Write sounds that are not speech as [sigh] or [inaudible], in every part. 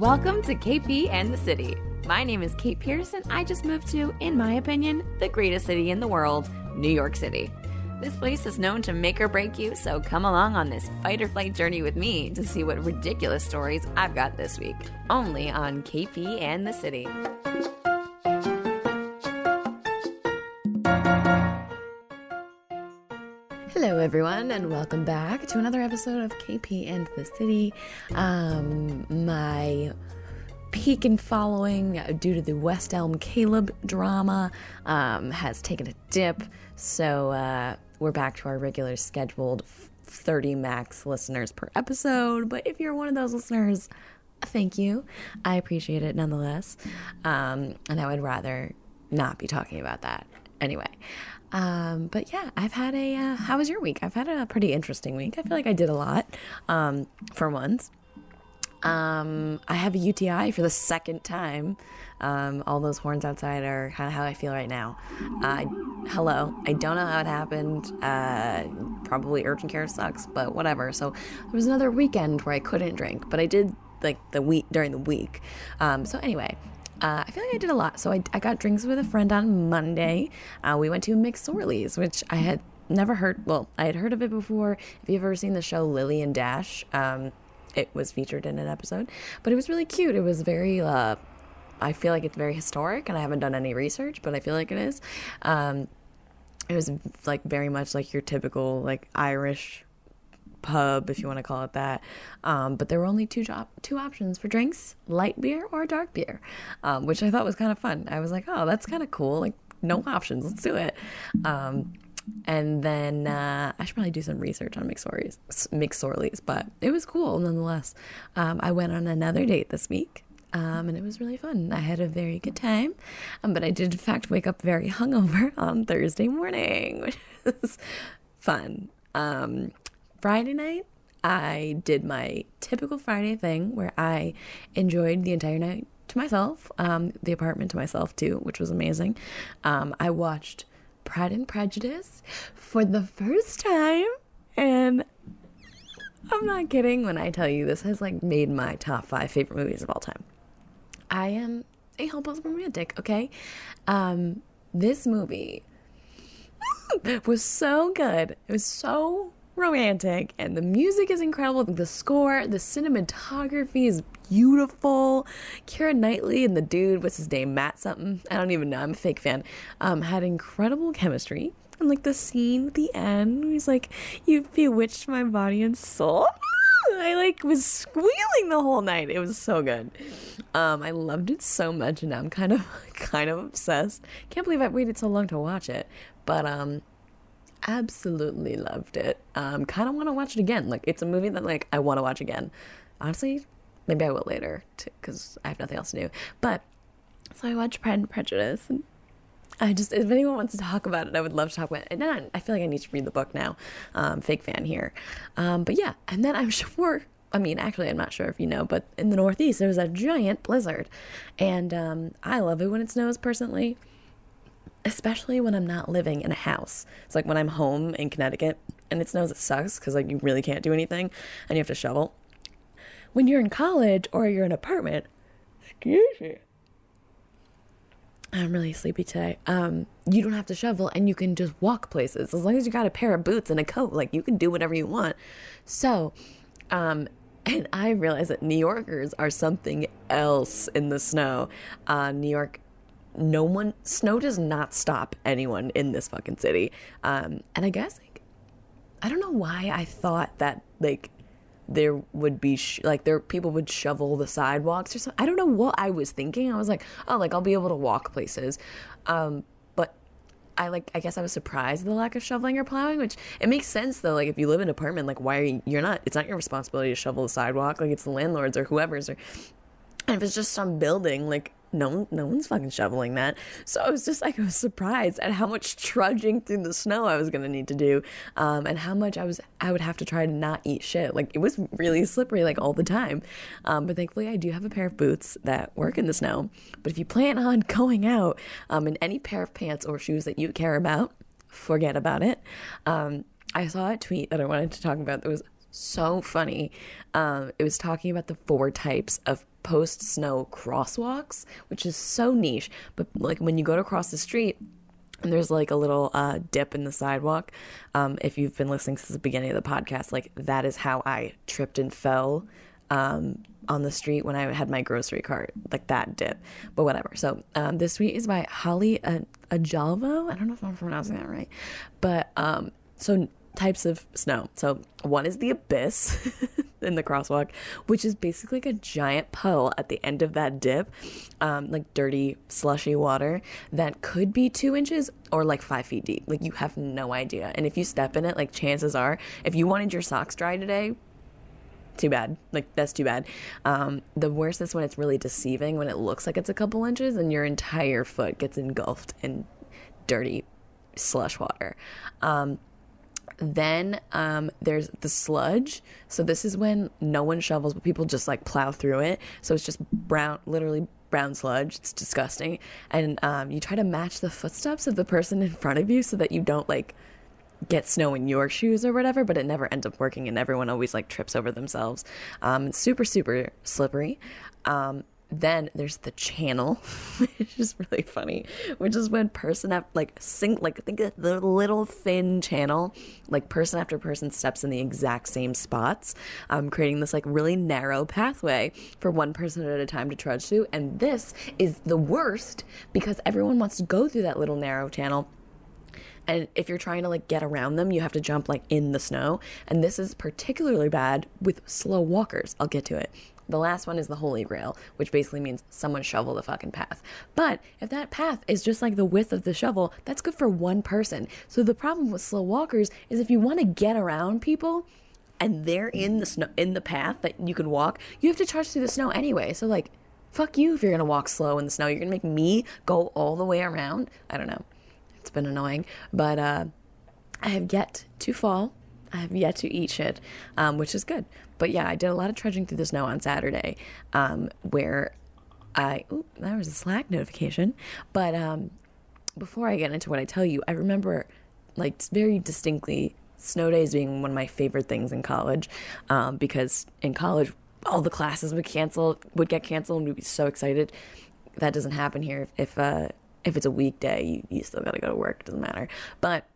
Welcome to KP and the City. My name is Kate Pearson. I just moved to, in my opinion, the greatest city in the world, New York City. This place is known to make or break you, so come along on this fight or flight journey with me to see what ridiculous stories I've got this week. Only on KP and the City. Everyone, and welcome back to another episode of KP and the City. Um, my peak in following due to the West Elm Caleb drama um, has taken a dip, so uh, we're back to our regular scheduled 30 max listeners per episode. But if you're one of those listeners, thank you. I appreciate it nonetheless. Um, and I would rather not be talking about that anyway. Um, but yeah, I've had a. Uh, how was your week? I've had a pretty interesting week. I feel like I did a lot um, for once. Um, I have a UTI for the second time. Um, all those horns outside are kind of how I feel right now. Uh, hello, I don't know how it happened. Uh, probably urgent care sucks, but whatever. So there was another weekend where I couldn't drink, but I did like the week during the week. Um, so anyway, uh, I feel like I did a lot. So I, I got drinks with a friend on Monday. Uh, we went to McSorley's, which I had never heard. Well, I had heard of it before. If you've ever seen the show Lily and Dash, um, it was featured in an episode. But it was really cute. It was very. Uh, I feel like it's very historic, and I haven't done any research, but I feel like it is. Um, it was like very much like your typical like Irish pub, if you want to call it that. Um, but there were only two jo- two options for drinks: light beer or dark beer, um, which I thought was kind of fun. I was like, oh, that's kind of cool. Like no options, let's do it. Um, and then uh, I should probably do some research on McSorley's, McSorley's, but it was cool nonetheless. Um, I went on another date this week. Um, and it was really fun. I had a very good time, um, but I did in fact wake up very [laughs] hungover on Thursday morning, which was fun. Um, Friday night, I did my typical Friday thing where I enjoyed the entire night to myself, um, the apartment to myself too, which was amazing. Um, I watched Pride and Prejudice for the first time, and I'm not kidding when I tell you this has like made my top five favorite movies of all time. I am a hopeless romantic, okay? Um, this movie [laughs] was so good. It was so romantic and the music is incredible the score the cinematography is beautiful Keira Knightley and the dude what's his name Matt something I don't even know I'm a fake fan um, had incredible chemistry and like the scene at the end he's like you've bewitched my body and soul I like was squealing the whole night. It was so good. Um, I loved it so much, and I'm kind of [laughs] kind of obsessed. Can't believe I waited so long to watch it, but um, absolutely loved it. Um, kind of want to watch it again. Like it's a movie that like I want to watch again. Honestly, maybe I will later because I have nothing else to do. But so I watched Pride and Prejudice, and I just if anyone wants to talk about it, I would love to talk about it. And then I feel like I need to read the book now. Um, fake fan here, um, but yeah. And then I'm [laughs] sure. I mean, actually, I'm not sure if you know, but in the Northeast, there was a giant blizzard, and um, I love it when it snows. Personally, especially when I'm not living in a house. It's like when I'm home in Connecticut and it snows, it sucks because like you really can't do anything and you have to shovel. When you're in college or you're in an apartment, excuse me. I'm really sleepy today. Um, you don't have to shovel and you can just walk places as long as you got a pair of boots and a coat. Like you can do whatever you want. So, um, and I realize that New Yorkers are something else in the snow. Uh, New York no one snow does not stop anyone in this fucking city. Um and i guess like i don't know why i thought that like there would be sh- like there people would shovel the sidewalks or something i don't know what i was thinking. I was like oh like i'll be able to walk places. Um but i like i guess i was surprised at the lack of shoveling or plowing which it makes sense though. Like if you live in an apartment like why are you you're not it's not your responsibility to shovel the sidewalk. Like it's the landlords or whoever's or and if it's just some building like no no one's fucking shoveling that. So I was just like, I was [laughs] surprised at how much trudging through the snow I was gonna need to do, um, and how much I was I would have to try to not eat shit. Like it was really slippery like all the time. Um, but thankfully, I do have a pair of boots that work in the snow. But if you plan on [laughs] going out um, in any pair of pants or shoes that you care about, forget about it. Um, I saw a tweet that I wanted to talk about that was so funny. Um, it was talking about the four types of post snow crosswalks, which is so niche. But like when you go to cross the street, and there's like a little uh, dip in the sidewalk. Um, if you've been listening since the beginning of the podcast, like that is how I tripped and fell um, on the street when I had my grocery cart, like that dip. But whatever. So um, this tweet is by Holly Ajalvo. I don't know if I'm pronouncing that right, but um, so types of snow. So one is the abyss [laughs] in the crosswalk, which is basically like a giant puddle at the end of that dip, um, like dirty, slushy water that could be two inches or like five feet deep. Like you have no idea. And if you step in it, like chances are, if you wanted your socks dry today, too bad. Like that's too bad. Um, the worst is when it's really deceiving when it looks like it's a couple inches and your entire foot gets engulfed in dirty slush water. Um, then um, there's the sludge. So this is when no one shovels, but people just like plow through it. So it's just brown, literally brown sludge. It's disgusting. And um, you try to match the footsteps of the person in front of you so that you don't like get snow in your shoes or whatever, but it never ends up working, and everyone always like trips over themselves. Um, it's super, super slippery. Um, then there's the channel, [laughs] which is really funny, which is when person after like sink like think of the little thin channel, like person after person steps in the exact same spots, um, creating this like really narrow pathway for one person at a time to trudge through. And this is the worst because everyone wants to go through that little narrow channel. And if you're trying to like get around them you have to jump like in the snow. And this is particularly bad with slow walkers. I'll get to it the last one is the Holy Grail, which basically means someone shovel the fucking path. But if that path is just like the width of the shovel, that's good for one person. So the problem with slow walkers is if you want to get around people and they're in the snow in the path that you can walk, you have to charge through the snow anyway. So like fuck you if you're gonna walk slow in the snow. You're gonna make me go all the way around. I don't know. It's been annoying. But uh I have yet to fall I have yet to eat shit, um, which is good. But yeah, I did a lot of trudging through the snow on Saturday, um, where I ooh, that was a Slack notification. But um, before I get into what I tell you, I remember like very distinctly snow days being one of my favorite things in college, um, because in college all the classes would cancel, would get canceled, and we'd be so excited. That doesn't happen here. If uh, if it's a weekday, you, you still gotta go to work. It doesn't matter. But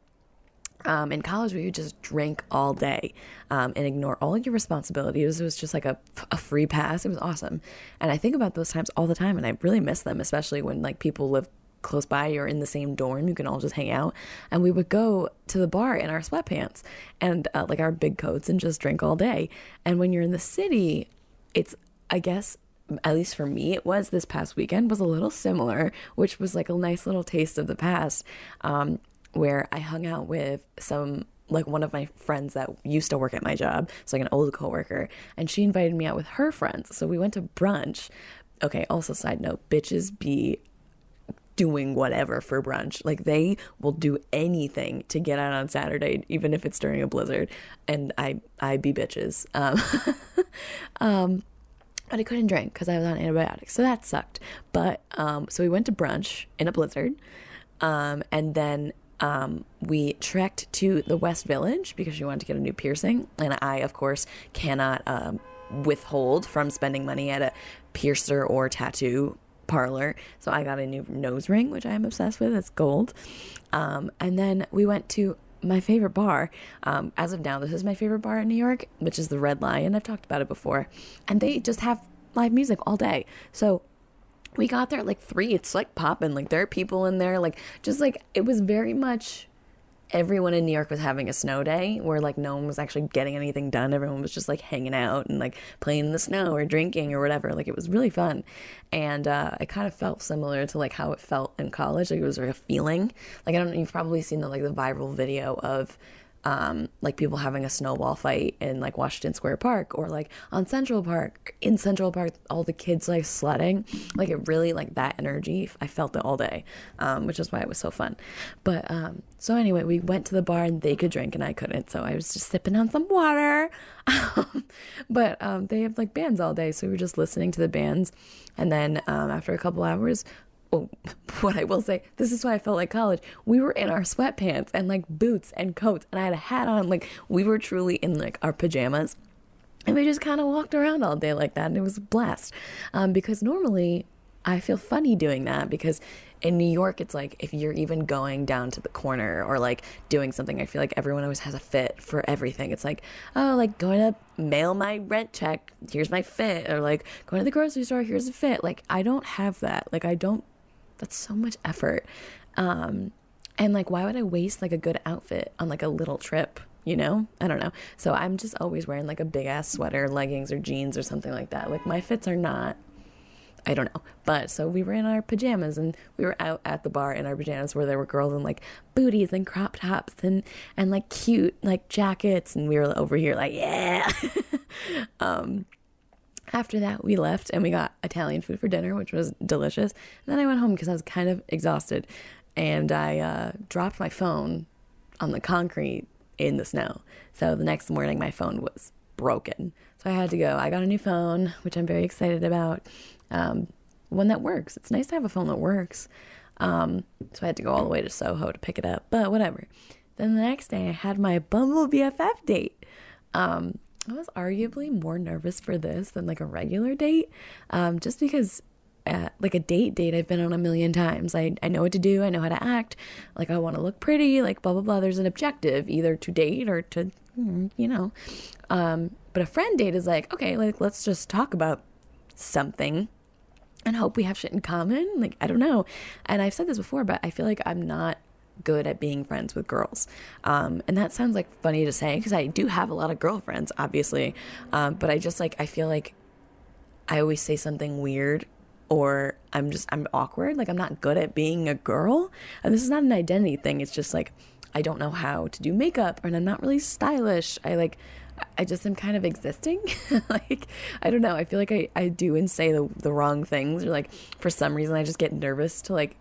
um, in college, we would just drink all day um, and ignore all your responsibilities. It was just like a, a free pass. It was awesome. And I think about those times all the time, and I really miss them, especially when like people live close by or in the same dorm. You can all just hang out. And we would go to the bar in our sweatpants and uh, like our big coats and just drink all day. And when you're in the city, it's, I guess, at least for me, it was this past weekend was a little similar, which was like a nice little taste of the past. Um, where I hung out with some like one of my friends that used to work at my job, so like an old coworker, and she invited me out with her friends. So we went to brunch. Okay, also side note, bitches be doing whatever for brunch. Like they will do anything to get out on Saturday, even if it's during a blizzard. And I I be bitches. Um, [laughs] um but I couldn't drink because I was on antibiotics, so that sucked. But um, so we went to brunch in a blizzard, um, and then um, we trekked to the West Village because she wanted to get a new piercing. And I, of course, cannot um, withhold from spending money at a piercer or tattoo parlor. So I got a new nose ring, which I am obsessed with. It's gold. Um, and then we went to my favorite bar. Um, as of now, this is my favorite bar in New York, which is the Red Lion. I've talked about it before. And they just have live music all day. So we got there at like three. It's like popping. Like there are people in there. Like just like it was very much everyone in New York was having a snow day where like no one was actually getting anything done. Everyone was just like hanging out and like playing in the snow or drinking or whatever. Like it was really fun. And uh, it kind of felt similar to like how it felt in college. Like it was like a feeling. Like I don't know, you've probably seen the like the viral video of um, like people having a snowball fight in like Washington Square Park or like on Central Park. In Central Park, all the kids like sledding. Like it really like that energy. I felt it all day, um, which is why it was so fun. But um, so anyway, we went to the bar and they could drink and I couldn't, so I was just sipping on some water. [laughs] but um, they have like bands all day, so we were just listening to the bands, and then um, after a couple hours, oh, [laughs] what I will say, this is why I felt like college. We were in our sweatpants and like boots and coats, and I had a hat on. Like we were truly in like our pajamas. And we just kind of walked around all day like that, and it was a blast. Um, because normally I feel funny doing that because in New York, it's like if you're even going down to the corner or like doing something, I feel like everyone always has a fit for everything. It's like, oh, like going to mail my rent check, here's my fit, or like going to the grocery store, here's a fit. Like, I don't have that. Like, I don't, that's so much effort. Um, and like, why would I waste like a good outfit on like a little trip? You know, I don't know. So I'm just always wearing like a big ass sweater, leggings, or jeans, or something like that. Like, my fits are not I don't know. But so we were in our pajamas and we were out at the bar in our pajamas where there were girls in like booties and crop tops and and like cute like jackets and we were over here like yeah. [laughs] um after that we left and we got Italian food for dinner which was delicious. And then I went home because I was kind of exhausted and I uh, dropped my phone on the concrete in the snow. So the next morning my phone was broken. So I had to go. I got a new phone, which I'm very excited about um, one that works. It's nice to have a phone that works. Um, so I had to go all the way to Soho to pick it up, but whatever. Then the next day, I had my Bumble BFF date. Um, I was arguably more nervous for this than like a regular date, um, just because uh, like a date date I've been on a million times. I, I know what to do, I know how to act. Like, I want to look pretty, like, blah, blah, blah. There's an objective either to date or to, you know. Um, but a friend date is like, okay, like, let's just talk about something and hope we have shit in common. Like, I don't know. And I've said this before, but I feel like I'm not good at being friends with girls. Um, and that sounds like funny to say because I do have a lot of girlfriends, obviously. Um, but I just like, I feel like I always say something weird or I'm just, I'm awkward. Like, I'm not good at being a girl. And this is not an identity thing. It's just like, I don't know how to do makeup and I'm not really stylish. I like, I just am kind of existing. [laughs] like, I don't know. I feel like I, I do and say the, the wrong things, or like for some reason I just get nervous to like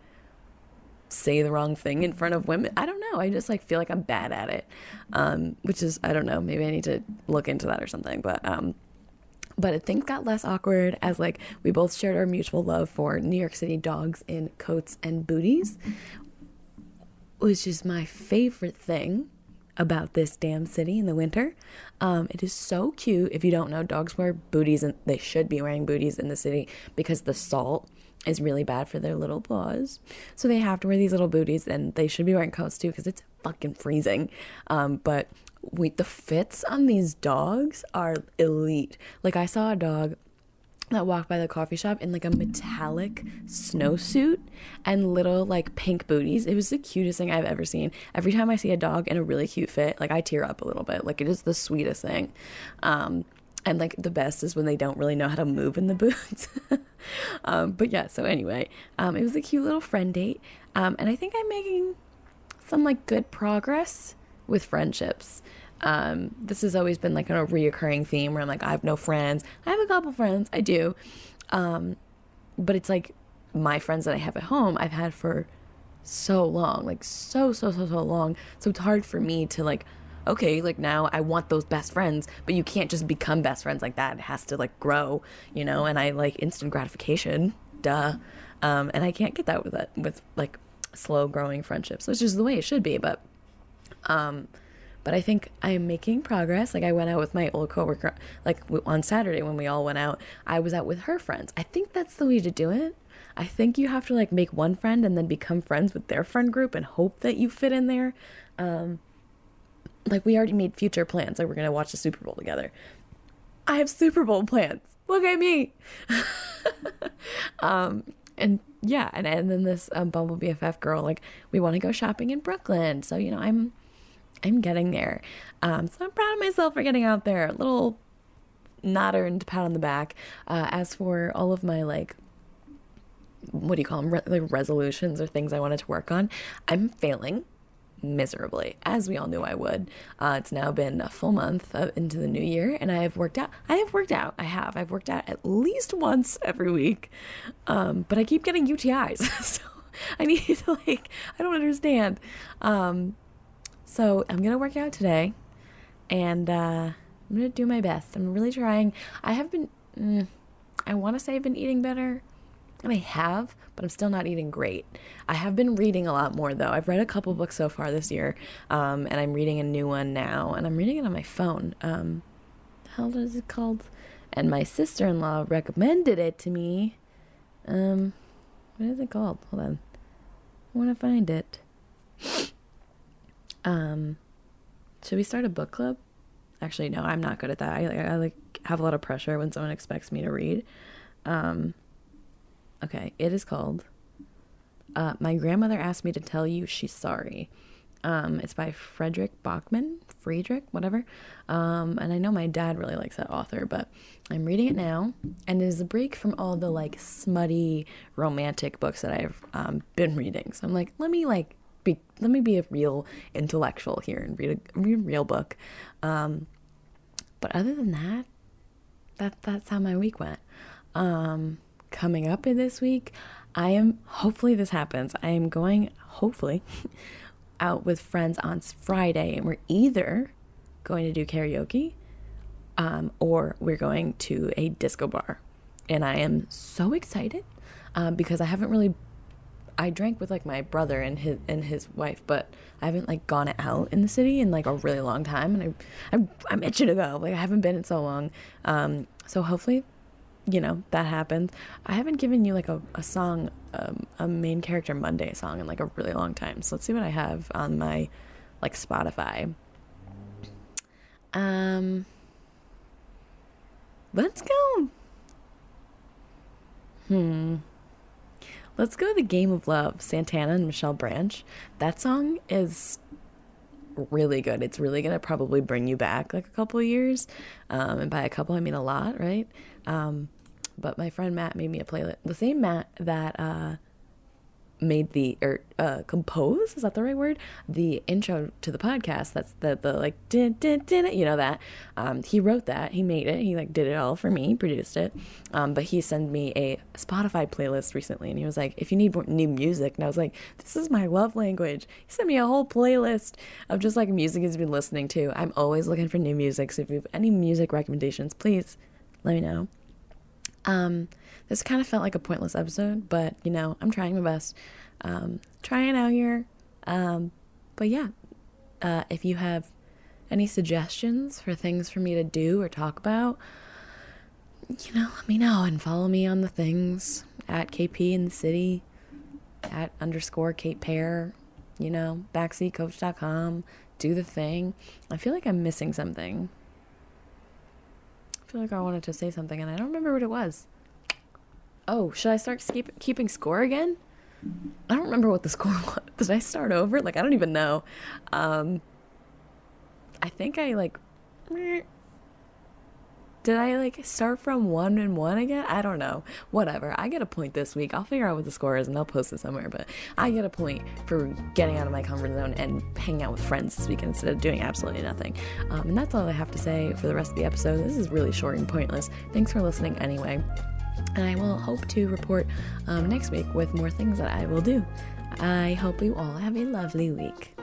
say the wrong thing in front of women. I don't know. I just like feel like I'm bad at it. Um, which is, I don't know. Maybe I need to look into that or something. But, um, but things got less awkward as like we both shared our mutual love for New York City dogs in coats and booties, which is my favorite thing about this damn city in the winter. Um, it is so cute. If you don't know, dogs wear booties and they should be wearing booties in the city because the salt is really bad for their little paws. So they have to wear these little booties and they should be wearing coats too because it's fucking freezing. Um, but we, the fits on these dogs are elite. Like I saw a dog that walked by the coffee shop in like a metallic snowsuit and little like pink booties. It was the cutest thing I've ever seen. Every time I see a dog in a really cute fit, like I tear up a little bit. Like it is the sweetest thing. Um, and like the best is when they don't really know how to move in the boots. [laughs] um, but yeah, so anyway, um, it was a cute little friend date. Um, and I think I'm making some like good progress with friendships. Um, this has always been like a reoccurring theme where I'm like, I have no friends. I have a couple friends, I do. Um, but it's like my friends that I have at home, I've had for so long, like so, so, so, so long. So it's hard for me to like, okay, like now I want those best friends, but you can't just become best friends like that. It has to like grow, you know, and I like instant gratification, duh. Um, and I can't get that with it, with like slow growing friendships, which is the way it should be. But, um, but I think I'm making progress. Like I went out with my old coworker, like on Saturday when we all went out, I was out with her friends. I think that's the way to do it. I think you have to like make one friend and then become friends with their friend group and hope that you fit in there. Um, like we already made future plans. Like we're gonna watch the Super Bowl together. I have Super Bowl plans. Look at me. [laughs] um, and yeah, and and then this um, Bumble BFF girl, like we want to go shopping in Brooklyn. So you know, I'm I'm getting there. Um, so I'm proud of myself for getting out there. A little not earned pat on the back. Uh, as for all of my like, what do you call them? Re- like resolutions or things I wanted to work on, I'm failing miserably, as we all knew I would. Uh, it's now been a full month into the new year, and I have worked out. I have worked out. I have. I've worked out at least once every week, um, but I keep getting UTIs. [laughs] so I need to like. I don't understand. Um, so I'm gonna work out today, and uh, I'm gonna do my best. I'm really trying. I have been. Mm, I want to say I've been eating better, I have, but I'm still not eating great. I have been reading a lot more though. I've read a couple books so far this year, um, and I'm reading a new one now, and I'm reading it on my phone. Um, hell is it called? And my sister in law recommended it to me. Um, what is it called? Hold on. I want to find it. [sniffs] Um, should we start a book club? Actually, no, I'm not good at that. I, I, I like have a lot of pressure when someone expects me to read. Um, okay, it is called uh, My Grandmother Asked Me to Tell You She's Sorry. Um, it's by Fredrik Backman, Friedrich, whatever. Um, and I know my dad really likes that author, but I'm reading it now, and it is a break from all the like smutty romantic books that I've um, been reading. So I'm like, let me like be, let me be a real intellectual here and read a, read a real book. Um, but other than that, that that's how my week went. Um, coming up in this week, I am hopefully this happens. I am going hopefully [laughs] out with friends on Friday, and we're either going to do karaoke um, or we're going to a disco bar. And I am so excited um, because I haven't really. I drank with like my brother and his and his wife, but I haven't like gone out in the city in like a really long time, and I I'm, I'm itching to go. Like I haven't been in so long. Um, so hopefully you know that happens i haven't given you like a, a song um, a main character monday song in like a really long time. So let's see what i have on my like spotify. Um let's go. Hmm. Let's go the game of love santana and michelle branch. That song is really good. It's really gonna probably bring you back like a couple years. Um, and by a couple i mean a lot right? Um, but my friend Matt made me a playlist. The same Matt that uh, made the or uh, compose is that the right word? The intro to the podcast. That's the the like did did did. You know that. Um, he wrote that. He made it. He like did it all for me. Produced it. Um, but he sent me a Spotify playlist recently, and he was like, "If you need new music," and I was like, "This is my love language." He sent me a whole playlist of just like music he's been listening to. I'm always looking for new music. So if you have any music recommendations, please let me know. Um, this kind of felt like a pointless episode, but you know, I'm trying my best. Um, trying out here. Um, but yeah, uh, if you have any suggestions for things for me to do or talk about, you know, let me know and follow me on the things at KP and the City, at underscore Kate Pear, you know, backseatcoach.com, do the thing. I feel like I'm missing something. I feel like I wanted to say something and I don't remember what it was. Oh, should I start keep, keeping score again? I don't remember what the [laughs] score was. Did I start over? Like, I don't even know. Um, I think I like. Did I like start from one and one again? I don't know. Whatever. I get a point this week. I'll figure out what the score is and I'll post it somewhere. But I get a point for getting out of my comfort zone and hanging out with friends this week instead of doing absolutely nothing. Um, and that's all I have to say for the rest of the episode. This is really short and pointless. Thanks for listening anyway. And I will hope to report um, next week with more things that I will do. I hope you all have a lovely week.